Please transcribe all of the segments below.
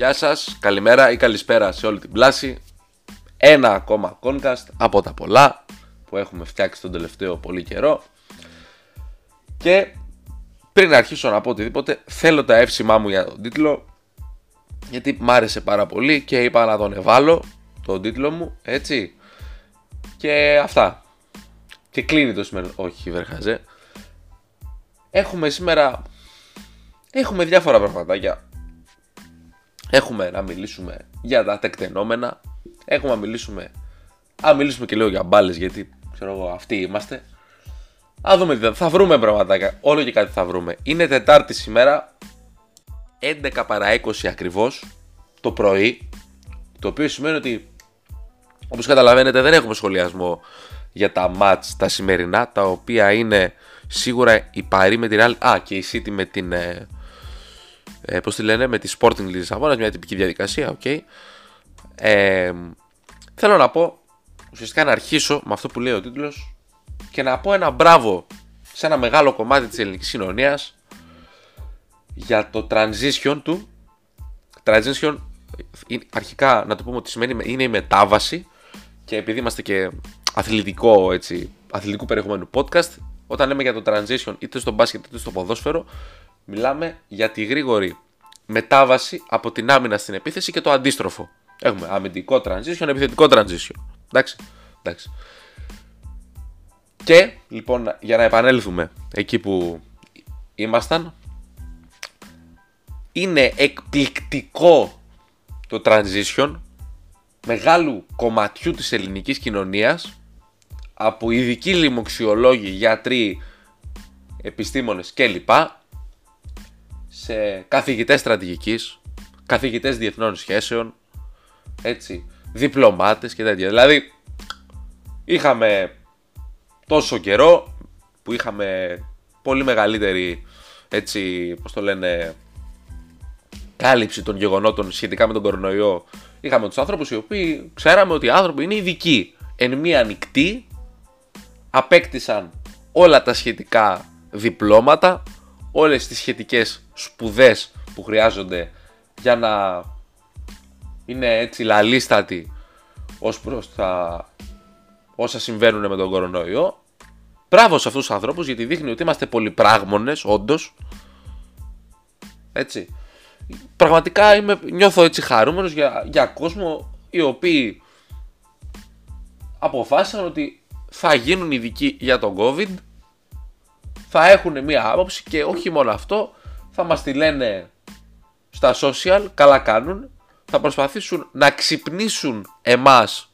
Γεια σας, καλημέρα ή καλησπέρα σε όλη την πλάση. Ένα ακόμα Concast από τα πολλά που έχουμε φτιάξει τον τελευταίο πολύ καιρό. Και πριν αρχίσω να πω οτιδήποτε, θέλω τα εύσημά μου για τον τίτλο γιατί μ' άρεσε πάρα πολύ και είπα να τον εβάλω τον τίτλο μου, έτσι. Και αυτά. Και κλείνει το σήμερα. Όχι, βερχαζέ. Έχουμε σήμερα. Έχουμε διάφορα πραγματάκια. Έχουμε να μιλήσουμε για τα τεκτενόμενα. Έχουμε να μιλήσουμε. Α, μιλήσουμε και λίγο για μπάλες γιατί ξέρω εγώ, αυτοί είμαστε. Α δούμε θα βρούμε πραγματάκια. Όλο και κάτι θα βρούμε. Είναι Τετάρτη σήμερα. 11 παρά 20 ακριβώς το πρωί. Το οποίο σημαίνει ότι όπως καταλαβαίνετε δεν έχουμε σχολιασμό για τα match τα σημερινά τα οποία είναι σίγουρα η Παρί με την Real α και η City με την ε, ε, πώς τη λένε με τη Sporting Λισαβόνας μια τυπική διαδικασία okay. ε, θέλω να πω ουσιαστικά να αρχίσω με αυτό που λέει ο τίτλος και να πω ένα μπράβο σε ένα μεγάλο κομμάτι της ελληνικής κοινωνίας για το transition του transition αρχικά να το πούμε ότι σημαίνει είναι η μετάβαση και επειδή είμαστε και αθλητικό έτσι, αθλητικού περιεχομένου podcast όταν λέμε για το transition είτε στο μπάσκετ είτε στο ποδόσφαιρο μιλάμε για τη γρήγορη μετάβαση από την άμυνα στην επίθεση και το αντίστροφο. Έχουμε αμυντικό transition, επιθετικό transition. Εντάξει, εντάξει. Και λοιπόν για να επανέλθουμε εκεί που ήμασταν είναι εκπληκτικό το transition μεγάλου κομματιού της ελληνικής κοινωνίας από ειδικοί λοιμοξιολόγοι, γιατροί, επιστήμονες κλπ σε καθηγητές στρατηγικής, καθηγητές διεθνών σχέσεων, έτσι, διπλωμάτες και τέτοια. Δηλαδή, είχαμε τόσο καιρό που είχαμε πολύ μεγαλύτερη, έτσι, πώς το λένε, κάλυψη των γεγονότων σχετικά με τον κορονοϊό. Είχαμε τους άνθρωπους οι οποίοι ξέραμε ότι οι άνθρωποι είναι ειδικοί. Εν μία νυχτή απέκτησαν όλα τα σχετικά διπλώματα, όλες τις σχετικές σπουδές που χρειάζονται για να είναι έτσι λαλίστατοι ως προς τα όσα συμβαίνουν με τον κορονοϊό. Μπράβο σε αυτούς τους ανθρώπους γιατί δείχνει ότι είμαστε πολυπράγμονες όντως. Έτσι. Πραγματικά είμαι, νιώθω έτσι χαρούμενος για, για κόσμο οι οποίοι αποφάσισαν ότι θα γίνουν ειδικοί για τον COVID θα έχουν μία άποψη και όχι μόνο αυτό θα μας τη λένε στα social, καλά κάνουν θα προσπαθήσουν να ξυπνήσουν εμάς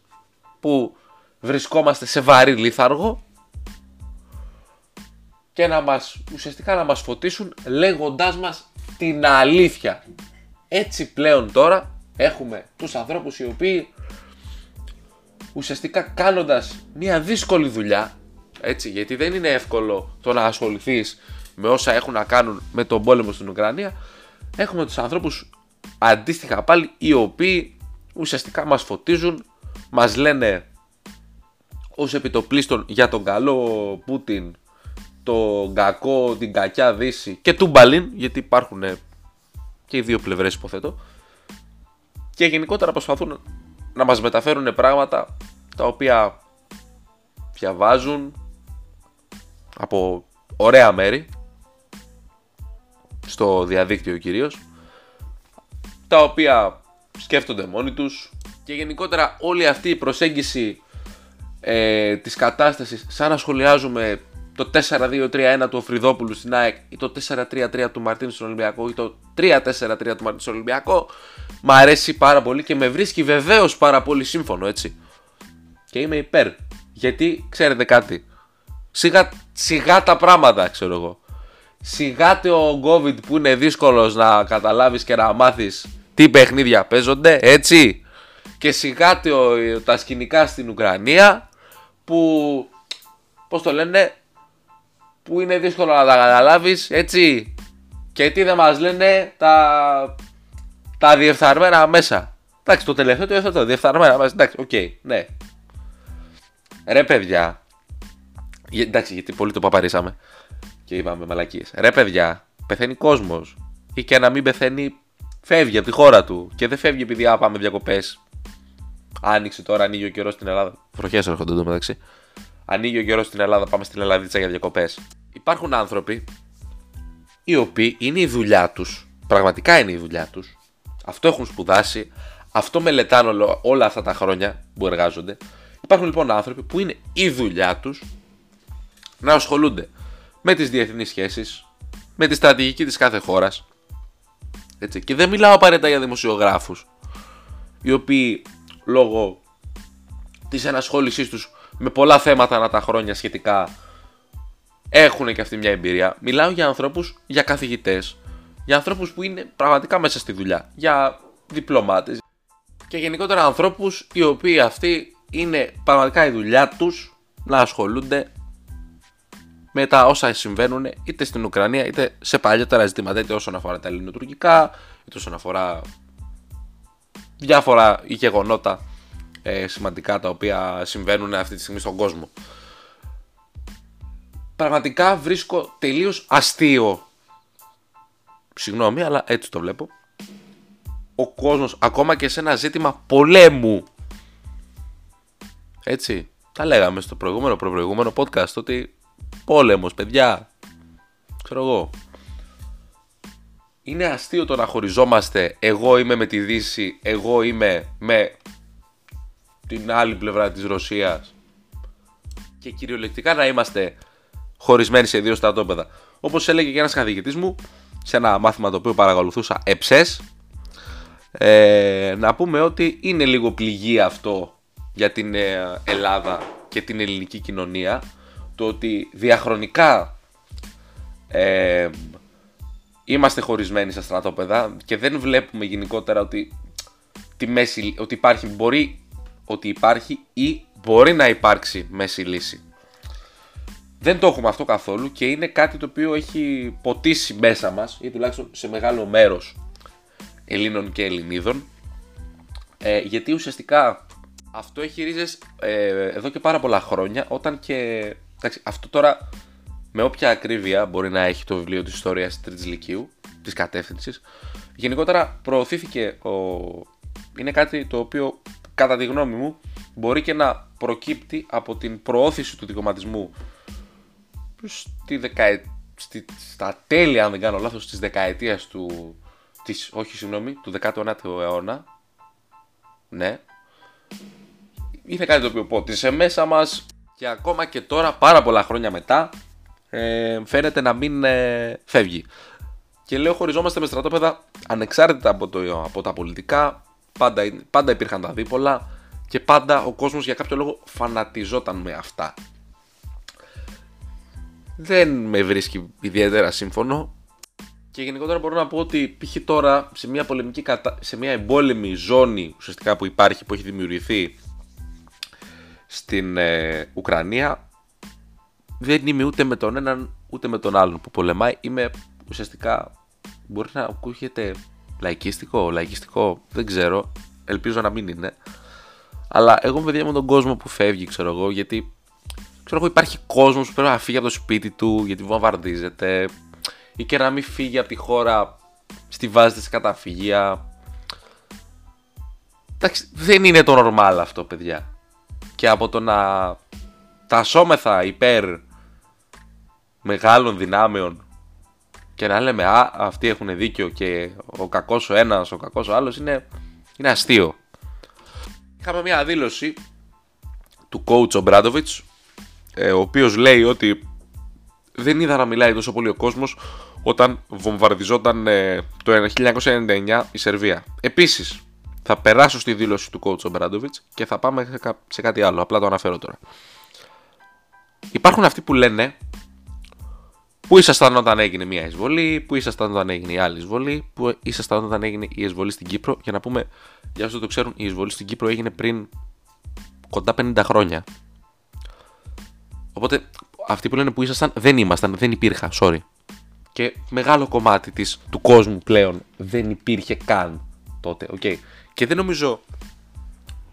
που βρισκόμαστε σε βαρύ λίθαργο και να μας, ουσιαστικά να μας φωτίσουν λέγοντάς μας την αλήθεια. Έτσι πλέον τώρα έχουμε τους ανθρώπους οι οποίοι ουσιαστικά κάνοντας μια δύσκολη δουλειά έτσι, γιατί δεν είναι εύκολο το να ασχοληθείς με όσα έχουν να κάνουν με τον πόλεμο στην Ουκρανία έχουμε τους ανθρώπους αντίστοιχα πάλι οι οποίοι ουσιαστικά μας φωτίζουν μας λένε ως επιτοπλίστων για τον καλό Πούτιν το κακό, την κακιά δύση και του Μπαλίν γιατί υπάρχουν και οι δύο πλευρές υποθέτω και γενικότερα προσπαθούν να μας μεταφέρουν πράγματα τα οποία διαβάζουν από ωραία μέρη στο διαδίκτυο κυρίως τα οποία σκέφτονται μόνοι τους και γενικότερα όλη αυτή η προσέγγιση ε, της κατάστασης σαν να σχολιάζουμε το 4-2-3-1 του Οφριδόπουλου στην ΑΕΚ ή το 4-3-3 του Μαρτίνου στον Ολυμπιακό ή το 3-4-3 του Μαρτίνου στον Ολυμπιακό μ' αρέσει πάρα πολύ και με βρίσκει βεβαίως πάρα πολύ σύμφωνο έτσι. Και είμαι υπέρ γιατί ξέρετε κάτι σιγά, σιγά τα πράγματα ξέρω εγώ σιγάτε ο COVID που είναι δύσκολος να καταλάβεις και να μάθεις τι παιχνίδια παίζονται έτσι. Και σιγάτε τα σκηνικά στην Ουκρανία που πώς το λένε που είναι δύσκολο να τα καταλάβεις έτσι. Και τι δεν μας λένε τα, τα διεφθαρμένα μέσα. Εντάξει το τελευταίο το έφερα το διεφθαρμένα μέσα εντάξει okay, ναι. Ρε παιδιά εντάξει γιατί πολύ το παπαρίσαμε και είπαμε μαλακίες ρε παιδιά πεθαίνει κόσμος ή και να μην πεθαίνει φεύγει από τη χώρα του και δεν φεύγει επειδή α, πάμε διακοπές. Άνοιξε τώρα, ανοίγει ο καιρός στην Ελλάδα. Βροχές έρχονται εδώ μεταξύ. Ανοίγει ο καιρός στην Ελλάδα, πάμε στην Ελλαδίτσα για διακοπές. Υπάρχουν άνθρωποι οι οποίοι είναι η δουλειά τους, πραγματικά είναι η δουλειά τους, αυτό έχουν σπουδάσει, αυτό μελετάνε όλα αυτά τα χρόνια που εργάζονται. Υπάρχουν λοιπόν άνθρωποι που είναι η δουλειά τους να ασχολούνται με τις διεθνείς σχέσεις, με τη στρατηγική της κάθε χώρας. Και δεν μιλάω απαραίτητα για δημοσιογράφους οι οποίοι λόγω της ενασχόλησής τους με πολλά θέματα ανά τα χρόνια σχετικά έχουν και αυτή μια εμπειρία. Μιλάω για ανθρώπους, για καθηγητές, για ανθρώπους που είναι πραγματικά μέσα στη δουλειά, για διπλωμάτες και γενικότερα ανθρώπους οι οποίοι αυτοί είναι πραγματικά η δουλειά τους να ασχολούνται με τα όσα συμβαίνουν είτε στην Ουκρανία είτε σε παλιότερα ζητήματα είτε όσον αφορά τα ελληνοτουρκικά είτε όσον αφορά διάφορα γεγονότα ε, σημαντικά τα οποία συμβαίνουν αυτή τη στιγμή στον κόσμο. Πραγματικά βρίσκω τελείως αστείο. Συγγνώμη αλλά έτσι το βλέπω. Ο κόσμος ακόμα και σε ένα ζήτημα πολέμου. Έτσι τα λέγαμε στο προηγούμενο προηγούμενο podcast ότι πόλεμος παιδιά. Ξέρω εγώ. Είναι αστείο το να χωριζόμαστε. Εγώ είμαι με τη Δύση εγώ είμαι με την άλλη πλευρά της Ρωσίας. Και κυριολεκτικά να είμαστε χωρισμένοι σε δύο στρατόπεδα. Όπως έλεγε και ένας καθηγητής μου σε ένα μάθημα το οποίο παρακολουθούσα εψές ε, να πούμε ότι είναι λίγο πληγή αυτό για την ε, Ελλάδα και την ελληνική κοινωνία το ότι διαχρονικά ε, είμαστε χωρισμένοι στα στρατόπεδα και δεν βλέπουμε γενικότερα ότι, τη μέση, ότι υπάρχει, μπορεί, ότι υπάρχει ή μπορεί να υπάρξει μέση λύση. Δεν το έχουμε αυτό καθόλου και είναι κάτι το οποίο έχει ποτίσει μέσα μας ή τουλάχιστον σε μεγάλο μέρος Ελλήνων και Ελληνίδων ε, γιατί ουσιαστικά αυτό έχει ρίζες ε, εδώ και πάρα πολλά χρόνια όταν και Εντάξει, αυτό τώρα με όποια ακρίβεια μπορεί να έχει το βιβλίο της ιστορίας της Τρίτης Λυκείου, της κατεύθυνσης, γενικότερα προωθήθηκε ο... είναι κάτι το οποίο κατά τη γνώμη μου μπορεί και να προκύπτει από την προώθηση του δικοματισμού στη δεκα... στη... στα τέλη αν δεν κάνω λάθος της δεκαετίας του της... όχι συγγνώμη, του 19ου αιώνα. Ναι. Είναι κάτι το οποίο πότισε μέσα μας και ακόμα και τώρα πάρα πολλά χρόνια μετά ε, φαίνεται να μην ε, φεύγει. Και λέω χωριζόμαστε με στρατόπεδα ανεξάρτητα από, το, από τα πολιτικά, πάντα, πάντα υπήρχαν τα δίπολα και πάντα ο κόσμος για κάποιο λόγο φανατιζόταν με αυτά. Δεν με βρίσκει ιδιαίτερα σύμφωνο και γενικότερα μπορώ να πω ότι π.χ. τώρα σε μια, πολεμική σε μια εμπόλεμη ζώνη ουσιαστικά που υπάρχει, που έχει δημιουργηθεί στην ε, Ουκρανία δεν είμαι ούτε με τον έναν ούτε με τον άλλον που πολεμάει. Είμαι ουσιαστικά, μπορεί να ακούγεται λαϊκίστικο, λαϊκιστικό, δεν ξέρω, ελπίζω να μην είναι. Αλλά εγώ με με τον κόσμο που φεύγει, ξέρω εγώ, γιατί ξέρω εγώ, υπάρχει κόσμος που πρέπει να φύγει από το σπίτι του γιατί βομβαρδίζεται ή και να μην φύγει από τη χώρα στη βάση της καταφυγία. Εντάξει, δεν είναι το normal αυτό, παιδιά και από το να τασόμεθα υπέρ μεγάλων δυνάμεων και να λέμε α, αυτοί έχουν δίκιο και ο κακός ο ένας, ο κακός ο άλλος είναι, είναι αστείο. Είχαμε μια δήλωση του coach ο Μπράντοβιτς ε, ο οποίος λέει ότι δεν είδα να μιλάει τόσο πολύ ο κόσμος όταν βομβαρδιζόταν ε, το 1999 η Σερβία. Επίσης, θα περάσω στη δήλωση του coach Μπράντοβιτς και θα πάμε σε κάτι άλλο. Απλά το αναφέρω τώρα. Υπάρχουν αυτοί που λένε Πού ήσασταν όταν έγινε μια εισβολή, πού ήσασταν όταν έγινε η άλλη εισβολή, πού ήσασταν όταν έγινε η εισβολή στην Κύπρο. Για να πούμε, για όσοι το ξέρουν, η εισβολή στην Κύπρο έγινε πριν κοντά 50 χρόνια. Οπότε αυτοί που λένε που ήσασταν δεν ήμασταν, δεν υπήρχα, sorry. Και μεγάλο κομμάτι της, του κόσμου πλέον δεν υπήρχε καν τότε. Okay. Και δεν νομίζω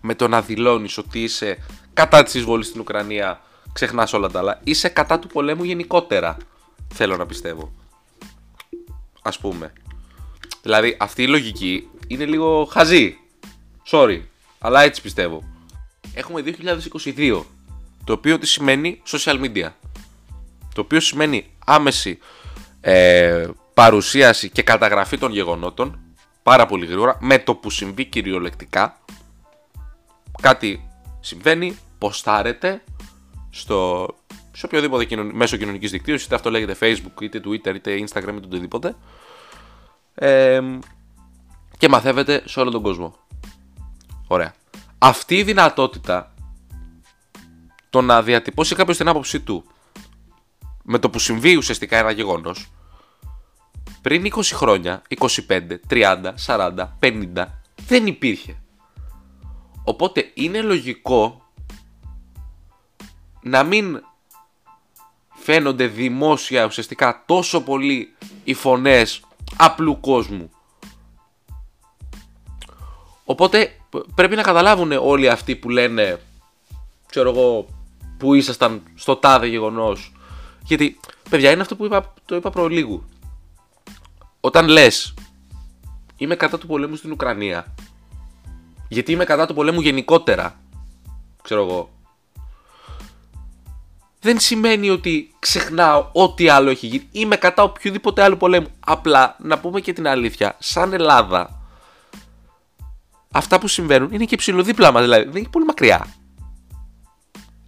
με το να δηλώνεις ότι είσαι κατά της εισβολής στην Ουκρανία ξεχνάς όλα τα άλλα. Είσαι κατά του πολέμου γενικότερα. Θέλω να πιστεύω. Α πούμε. Δηλαδή αυτή η λογική είναι λίγο χαζή. Sorry, αλλά έτσι πιστεύω. Έχουμε 2022, το οποίο τι σημαίνει social media. Το οποίο σημαίνει άμεση ε, παρουσίαση και καταγραφή των γεγονότων πάρα πολύ γρήγορα με το που συμβεί κυριολεκτικά. Κάτι συμβαίνει, ποστάρεται στο, σε οποιοδήποτε κοινων, μέσο κοινωνικής δικτύωσης, είτε αυτό λέγεται Facebook, είτε Twitter, είτε Instagram, είτε οτιδήποτε. Ε, και μαθεύεται σε όλο τον κόσμο. Ωραία. Αυτή η δυνατότητα το να διατυπώσει κάποιος την άποψή του με το που συμβεί ουσιαστικά ένα γεγονός πριν 20 χρόνια, 25, 30, 40, 50 δεν υπήρχε. Οπότε είναι λογικό να μην φαίνονται δημόσια ουσιαστικά τόσο πολύ οι φωνές απλού κόσμου. Οπότε πρέπει να καταλάβουν όλοι αυτοί που λένε, ξέρω εγώ, που ήσασταν στο τάδε γεγονός. Γιατί, παιδιά, είναι αυτό που είπα, το είπα προλίγου. Όταν λες, είμαι κατά του πολέμου στην Ουκρανία, γιατί είμαι κατά του πολέμου γενικότερα, ξέρω εγώ, δεν σημαίνει ότι ξεχνάω ό,τι άλλο έχει γίνει. Είμαι κατά οποιοδήποτε άλλο πολέμου. Απλά να πούμε και την αλήθεια, σαν Ελλάδα, αυτά που συμβαίνουν είναι και ψηλοδίπλα μας, δηλαδή δεν είναι πολύ μακριά.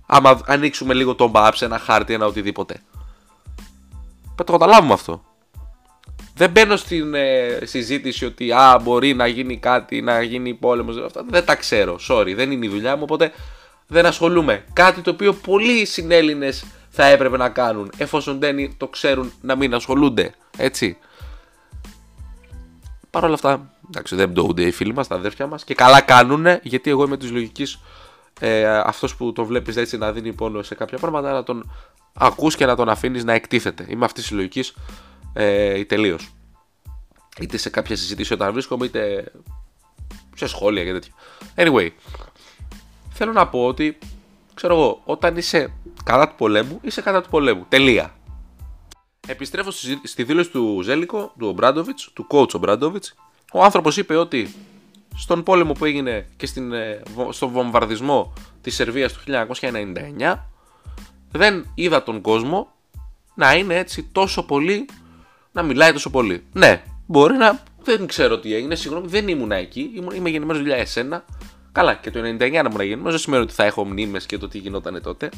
Άμα ανοίξουμε λίγο το map σε ένα χάρτη, ένα οτιδήποτε. Πρέπει να το καταλάβουμε αυτό. Δεν μπαίνω στην ε, συζήτηση ότι α, μπορεί να γίνει κάτι, να γίνει πόλεμος. Αυτά δεν τα ξέρω. Sorry, δεν είναι η δουλειά μου. Οπότε δεν ασχολούμαι. Κάτι το οποίο πολλοί συνέλληνες θα έπρεπε να κάνουν εφόσον δεν το ξέρουν να μην ασχολούνται. Έτσι. Παρ' όλα αυτά, εντάξει, δεν πτωούνται οι φίλοι μας, τα αδέρφια μας και καλά κάνουν γιατί εγώ είμαι της λογικής ε, αυτός που το βλέπεις έτσι να δίνει πόνο σε κάποια πράγματα να τον ακούς και να τον αφήνεις να εκτίθεται. Είμαι αυτής της λογικής ε, τελείως. Είτε σε κάποια συζήτηση όταν βρίσκομαι, είτε σε σχόλια και τέτοια. Anyway, θέλω να πω ότι, ξέρω εγώ, όταν είσαι κατά του πολέμου, είσαι κατά του πολέμου. Τελεία. Επιστρέφω στη δήλωση του Ζέλικο, του Ομπράντοβιτς, του coach Ομπράντοβιτς. Ο άνθρωπος είπε ότι στον πόλεμο που έγινε και στην, ε, στον βομβαρδισμό της Σερβίας του 1999 δεν είδα τον κόσμο να είναι έτσι τόσο πολύ, να μιλάει τόσο πολύ. Ναι, μπορεί να, δεν ξέρω τι έγινε, συγγνώμη, δεν ήμουν εκεί, είμαι γεννημένος δουλειά εσένα, Καλά, και το 99 να ήμουν γεννημένος δεν σημαίνει ότι θα έχω μνήμες και το τι γινόταν τότε.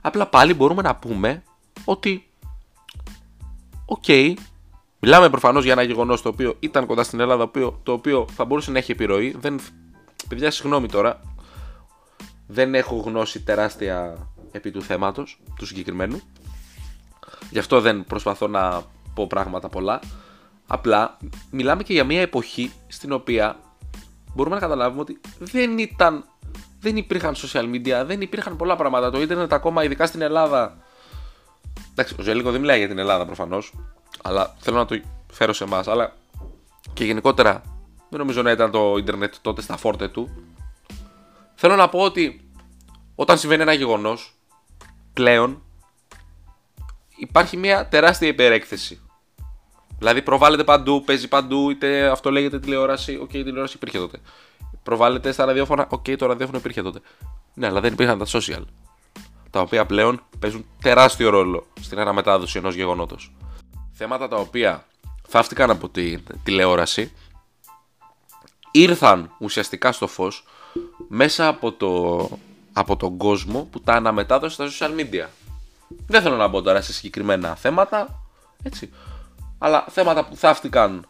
Απλά πάλι μπορούμε να πούμε ότι. Okay, μιλάμε προφανώς για ένα γεγονός το οποίο ήταν κοντά στην Ελλάδα, το οποίο θα μπορούσε να έχει επιρροή. Δεν, παιδιά, συγγνώμη τώρα. Δεν έχω γνώση τεράστια επί του θέματος του συγκεκριμένου. Γι' αυτό δεν προσπαθώ να πω πράγματα πολλά. Απλά μιλάμε και για μια εποχή στην οποία μπορούμε να καταλάβουμε ότι δεν ήταν. Δεν υπήρχαν social media, δεν υπήρχαν πολλά πράγματα. Το ίντερνετ ακόμα, ειδικά στην Ελλάδα. Εντάξει, ο Ζελίκο δεν μιλάει για την Ελλάδα προφανώς, αλλά θέλω να το φέρω σε εμάς. Αλλά και γενικότερα δεν νομίζω να ήταν το ίντερνετ τότε στα φόρτε του. Θέλω να πω ότι όταν συμβαίνει ένα γεγονός, πλέον υπάρχει μια τεράστια υπερέκθεση. Δηλαδή προβάλλεται παντού, παίζει παντού, είτε αυτό λέγεται τηλεόραση. Okay, η τηλεόραση υπήρχε τότε. Προβάλλεται στα ραδιόφωνα. Okay, το ραδιόφωνο υπήρχε τότε. Ναι, αλλά δεν υπήρχαν τα social. Τα οποία πλέον παίζουν τεράστιο ρόλο στην αναμετάδοση ενός γεγονότος. Θέματα τα οποία θάφτηκαν από τη τηλεόραση ήρθαν ουσιαστικά στο φως μέσα από, το, από τον κόσμο που τα αναμετάδωσε στα social media. Δεν θέλω να μπω τώρα σε συγκεκριμένα θέματα, έτσι. Αλλά θέματα που θάφτηκαν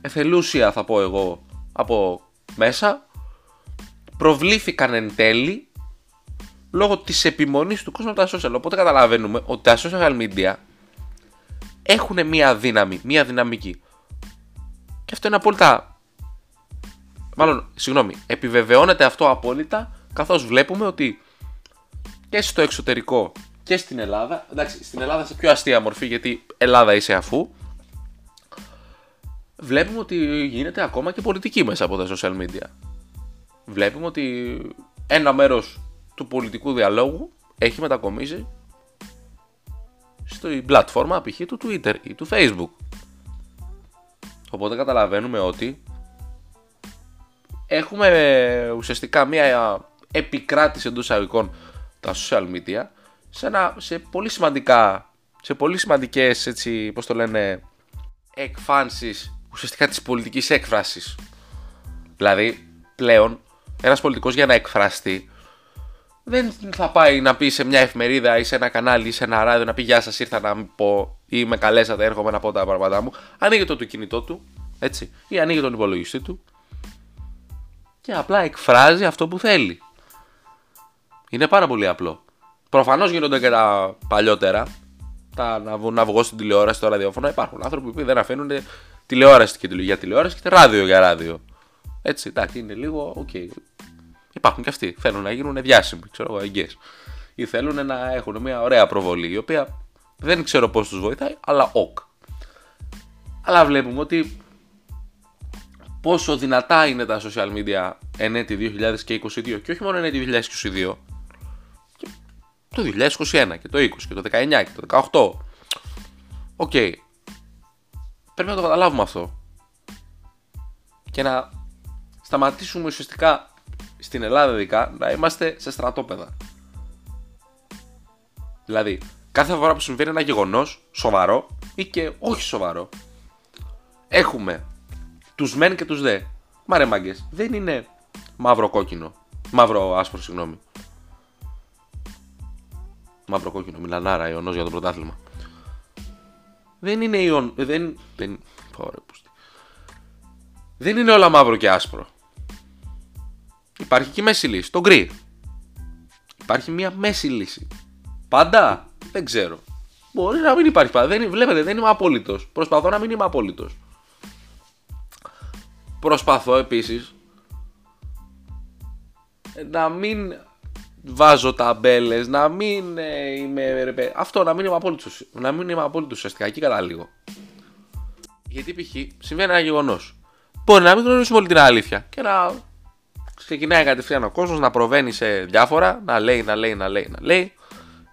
εθελούσια θα πω εγώ από μέσα προβλήθηκαν εν τέλει λόγω της επιμονής του κόσμου από τα social. Οπότε καταλαβαίνουμε ότι τα social media έχουν μία δύναμη, μία δυναμική. Και αυτό είναι απόλυτα... Μάλλον, συγγνώμη, επιβεβαιώνεται αυτό απόλυτα καθώς βλέπουμε ότι και στο εξωτερικό και στην Ελλάδα. Εντάξει, στην Ελλάδα σε πιο αστεία μορφή γιατί Ελλάδα είσαι αφού. Βλέπουμε ότι γίνεται ακόμα και πολιτική μέσα από τα social media. Βλέπουμε ότι ένα μέρος του πολιτικού διαλόγου έχει μετακομίσει στην πλατφόρμα π.χ. του Twitter ή του Facebook. Οπότε καταλαβαίνουμε ότι έχουμε ε, ουσιαστικά μια επικράτηση εντός εισαγωγικών τα social media σε, ένα, σε πολύ σημαντικά σε πολύ σημαντικές έτσι πώς το λένε εκφάνσεις ουσιαστικά της πολιτικής έκφρασης δηλαδή πλέον ένας πολιτικός για να εκφραστεί δεν θα πάει να πει σε μια εφημερίδα ή σε ένα κανάλι ή σε ένα ράδιο να πει Γεια σας, ήρθα να πω ή με καλέσατε, έρχομαι να πω τα πράγματα μου. Ανοίγει το, το κινητό του, έτσι, ή ανοίγει τον υπολογιστή του και απλά εκφράζει αυτό που θέλει. Είναι πάρα πολύ απλό. Προφανώς γίνονται και τα παλιότερα. Τα, να, να βγω στην τηλεόραση, στο ραδιόφωνο. Υπάρχουν άνθρωποι που δεν αφήνουν τηλεόραση και για τηλεόραση και ράδιο για ράδιο. Έτσι, εντάξει, είναι λίγο, okay. Υπάρχουν και αυτοί. Θέλουν να γίνουν διάσημοι, ξέρω εγώ, εγγύες. Ή θέλουν να έχουν μια ωραία προβολή, η οποία δεν ξέρω πώς τους βοηθάει, αλλά οκ. Αλλά βλέπουμε ότι πόσο δυνατά είναι τα social media εν έτει 2022 και όχι μόνο εν έτει 2022 και το 2021 και το 20 και το 19 και το 18 Okay. Πρέπει να το καταλάβουμε αυτό και να σταματήσουμε ουσιαστικά στην Ελλάδα ειδικά να είμαστε σε στρατόπεδα. Δηλαδή, κάθε φορά που συμβαίνει ένα γεγονός σοβαρό ή και όχι σοβαρό, έχουμε τους μεν και τους δε. Μα ρε μάγκες, δεν είναι μαύρο κόκκινο. Μαύρο άσπρο, συγγνώμη. Μαύρο κόκκινο, μιλανάρα ιονό για το πρωτάθλημα. Δεν είναι ιον. Δεν. Δεν, δεν είναι όλα μαύρο και άσπρο. Υπάρχει και η μέση λύση, το γκρι. Υπάρχει μια μέση λύση. Πάντα δεν ξέρω. Μπορεί να μην υπάρχει πάντα. Δεν, βλέπετε, δεν είμαι απόλυτος. Προσπαθώ να μην είμαι απόλυτος. Προσπαθώ επίσης να μην βάζω ταμπέλες, να μην ε, είμαι. Ρε, αυτό να μην είμαι απόλυτος. Να μην είμαι απόλυτος ουσιαστικά. Εκεί καταλήγω. Γιατί π.χ. συμβαίνει ένα γεγονός. Μπορεί να μην γνωρίζουμε όλη την αλήθεια και να ξεκινάει κατευθείαν ο κόσμος να προβαίνει σε διάφορα, να λέει, να λέει, να λέει, να λέει.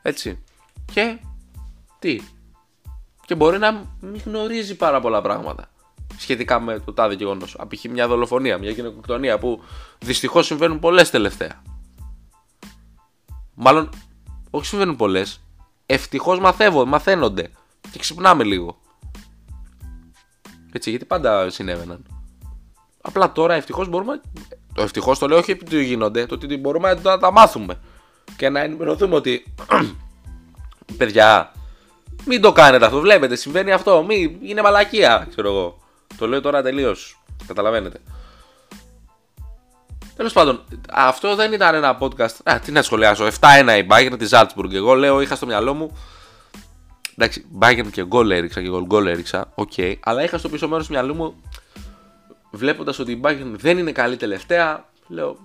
Έτσι. Και τι; Και μπορεί να μην γνωρίζει πάρα πολλά πράγματα σχετικά με το τάδε γεγονός. Απ' μια δολοφονία, μια γυναικοκτονία που δυστυχώς συμβαίνουν πολλές τελευταία. Μάλλον, όχι συμβαίνουν πολλές. Ευτυχώς μαθαίνονται και ξυπνάμε λίγο. Έτσι, γιατί πάντα συνέβαιναν. Απλά τώρα ευτυχώς μπορούμε. Το ευτυχώς το λέω όχι επειδή γίνονται, το ότι μπορούμε να τα μάθουμε και να ενημερωθούμε ότι. παιδιά, μην το κάνετε αυτό. Βλέπετε, συμβαίνει αυτό. Μη, είναι μαλακία, ξέρω εγώ. Το λέω τώρα τελείως. Καταλαβαίνετε. Τέλος πάντων, αυτό δεν ήταν ένα podcast. Α, τι να σχολιάσω. 7-1 η Bayern της Salzburg. Εγώ λέω, είχα στο μυαλό μου. Εντάξει, Bayern και γκολ έριξα και γκολ έριξα. Okay, αλλά είχα στο πίσω μέρος του μυαλού μου βλέποντας ότι η Bayern δεν είναι καλή τελευταία, λέω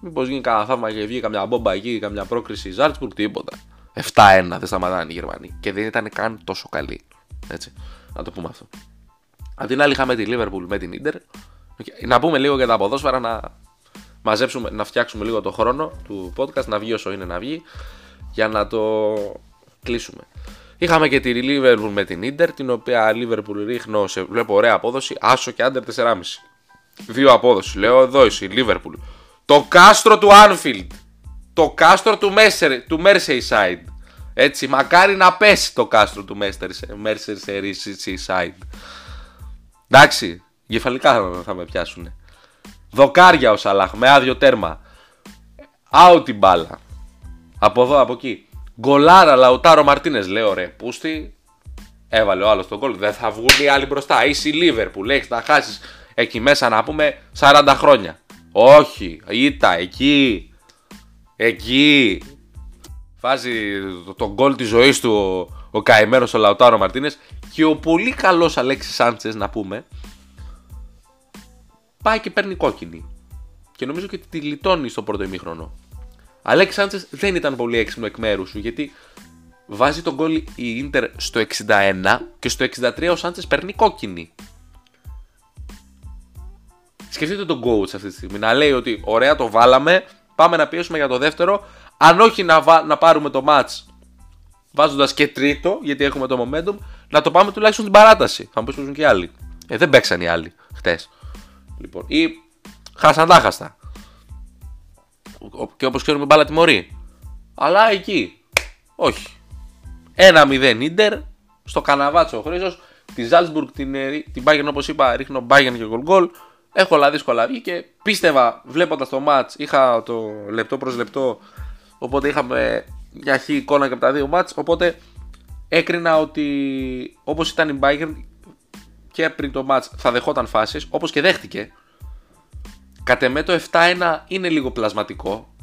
μήπως γίνει κανένα θαύμα και βγει καμιά μπόμπα εκεί, καμιά πρόκριση η Ζάλτσμπουργκ, τίποτα. 7-1 δεν σταματάνε οι Γερμανοί και δεν ήταν καν τόσο καλή. Έτσι, να το πούμε αυτό. Απ' την άλλη είχαμε τη Liverpool με την Inter. Να πούμε λίγο για τα ποδόσφαιρα, να μαζέψουμε, να φτιάξουμε λίγο το χρόνο του podcast, να βγει όσο είναι να βγει, για να το κλείσουμε. Είχαμε και τη Liverpool με την Inter, την οποία Liverpool ρίχνω σε βλέπω ωραία απόδοση, άσο και άντερ 4,5. Δύο απόδοση, λέω εδώ είσαι η Liverpool. Το κάστρο του Anfield. Το κάστρο του, Mercer, του Merseyside. Έτσι, μακάρι να πέσει το κάστρο του Merseyside. Εντάξει, γεφαλικά θα με πιάσουν. Δοκάρια ο Σαλάχ με άδειο τέρμα. Άουτ την μπάλα. Από εδώ, από εκεί. Γκολάρα Λαουτάρο Μαρτίνες, λέω ρε. Πούστη, έβαλε ο άλλος τον γκολ. Δεν θα βγουν οι άλλοι μπροστά. Είσαι η Λίβερπουλ. Έχεις να χάσεις εκεί μέσα να πούμε 40 χρόνια. Όχι, ήττα εκεί. Εκεί. Βάζει τον γκολ της ζωής του ο, ο καημένο ο Λαουτάρο Μαρτίνες και ο πολύ καλός Αλέξης Σάντσες να πούμε. Πάει και παίρνει κόκκινη. Και νομίζω και τη λιτώνει στο πρώτο ημίχρονο. Αλέξη Σάντσες δεν ήταν πολύ έξυπνο εκ μέρους σου γιατί βάζει τον γκολ η Ιντερ στο 61 και στο 63 ο Σάντσες παίρνει κόκκινη. Σκεφτείτε τον coach αυτή τη στιγμή να λέει ότι ωραία το βάλαμε, πάμε να πιέσουμε για το δεύτερο. Αν όχι να, να πάρουμε το match βάζοντας και τρίτο, γιατί έχουμε το momentum, να το πάμε τουλάχιστον την παράταση. Θα μου πεις και άλλοι. Ε, δεν παίξαν οι άλλοι χτες. Λοιπόν, ή χάσαν τα χάστα. Και όπως ξέρουμε, μπάλα τιμωρεί. Αλλά εκεί. Όχι. 1-0 Ιντερ. Στο καναβάτσο ο Χρήσος. Τη Ζάλσμπουργκ την, την Bayern όπως είπα, ρίχνω Bayern και γκολ γκολ. Έχω όλα δύσκολα βγει και πίστευα βλέποντας το match. Είχα το λεπτό προς λεπτό. Οπότε είχαμε μια χή εικόνα και από τα δύο μάτς. Οπότε έκρινα ότι όπως ήταν η Bayern και πριν το match θα δεχόταν φάσεις, όπως και δέχτηκε. Κατ' εμέ το 7-1 είναι λίγο πλασματικό.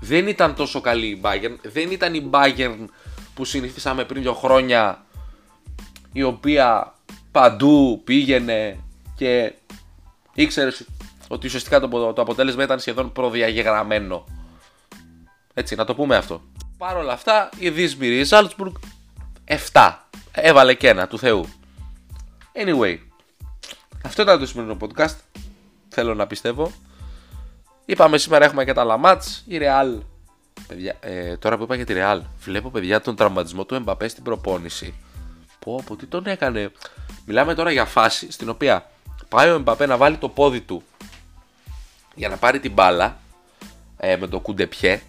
Δεν ήταν τόσο καλή η Bayern. Δεν ήταν η Bayern που συνηθίσαμε πριν δύο χρόνια η οποία παντού πήγαινε και ήξερες ότι ουσιαστικά το, το αποτέλεσμα ήταν σχεδόν προδιαγεγραμμένο. Έτσι, να το πούμε αυτό. Παρ' όλα αυτά, η Δύσμηρη η Salzburg 7. Έβαλε και ένα του Θεού. Anyway, αυτό ήταν το σημερινό podcast. Θέλω να πιστεύω. Είπαμε σήμερα έχουμε και τα Λαμάτς. Η Real. Παιδιά, ε, τώρα που είπα για τη Real, βλέπω παιδιά τον τραυματισμό του Εμπαπέ στην προπόνηση. Πω, πω, τι τον έκανε. Μιλάμε τώρα για φάση στην οποία πάει ο Εμπαπέ να βάλει το πόδι του για να πάρει την μπάλα ε, με το κουντεπιέ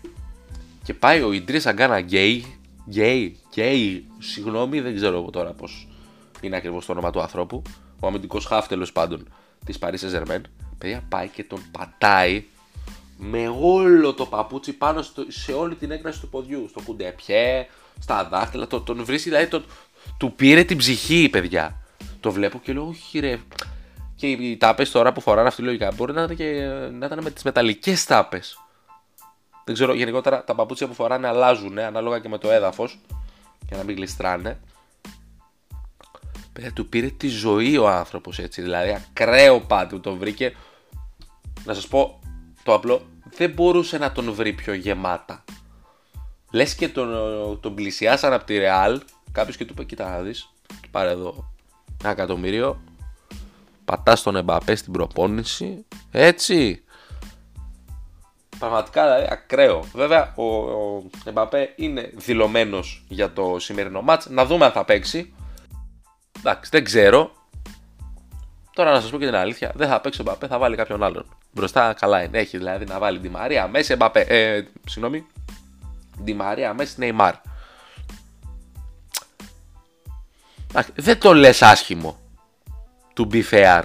και πάει ο Ιντρίσα Γκάνα Γκέι, Γκέι, Γκέι, συγγνώμη, δεν ξέρω τώρα πώς είναι ακριβώς το όνομα του ανθρώπου. Ο αμυντικός χάφ τέλος πάντων της Paris Saint Παιδιά πάει και τον πατάει με όλο το παπούτσι πάνω στο, σε όλη την έκταση του ποδιού. Στο κουντεπιέ, στα δάχτυλα. Το, τον βρίσκει, δηλαδή τον, του πήρε την ψυχή, παιδιά. Το βλέπω και λέω, Όχι, ρε. Και οι τάπες τώρα που φοράνε αυτοί λογικά μπορεί να ήταν, και, να ήταν με τις μεταλλικές τάπες. Δεν ξέρω, γενικότερα τα παπούτσια που φοράνε αλλάζουν ανάλογα και με το έδαφος για να μην γλιστράνε. Παιδιά, του πήρε τη ζωή ο άνθρωπος έτσι. Δηλαδή, ακραίο πάτη τον βρήκε. Να σας πω το απλό, δεν μπορούσε να τον βρει πιο γεμάτα. Λες και τον, τον πλησιάσαν από τη Ρεάλ. Κάποιος και του είπε: Κοίτα να δεις, πάρε εδώ ένα εκατομμύριο. Πατάς τον Εμπαπέ στην προπόνηση. Έτσι. Πραγματικά δηλαδή ακραίο. Βέβαια ο, ο Εμπαπέ είναι δηλωμένος για το σημερινό μάτς. Να δούμε αν θα παίξει. Εντάξει, δεν ξέρω. Τώρα να σας πω και την αλήθεια, δεν θα παίξει ο Εμπαπέ, θα βάλει κάποιον άλλον. Μπροστά καλά είναι. Έχει δηλαδή να βάλει τη Μαρία Μέση, Εμπαπέ. Ε, συγγνώμη. Τη Μαρία Μέση, Νεϊμάρ. Δεν το λες άσχημο. To be fair.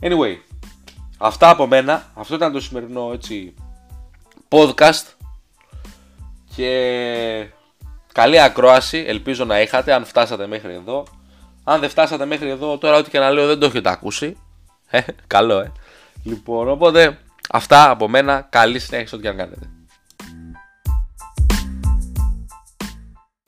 Anyway, Αυτά από μένα. Αυτό ήταν το σημερινό έτσι podcast. Και καλή ακρόαση. Ελπίζω να είχατε αν φτάσατε μέχρι εδώ. Αν δεν φτάσατε μέχρι εδώ, τώρα ό,τι και να λέω δεν το έχετε ακούσει. Ε, καλό, ε. Λοιπόν, οπότε αυτά από μένα. Καλή συνέχεια ό,τι και αν κάνετε.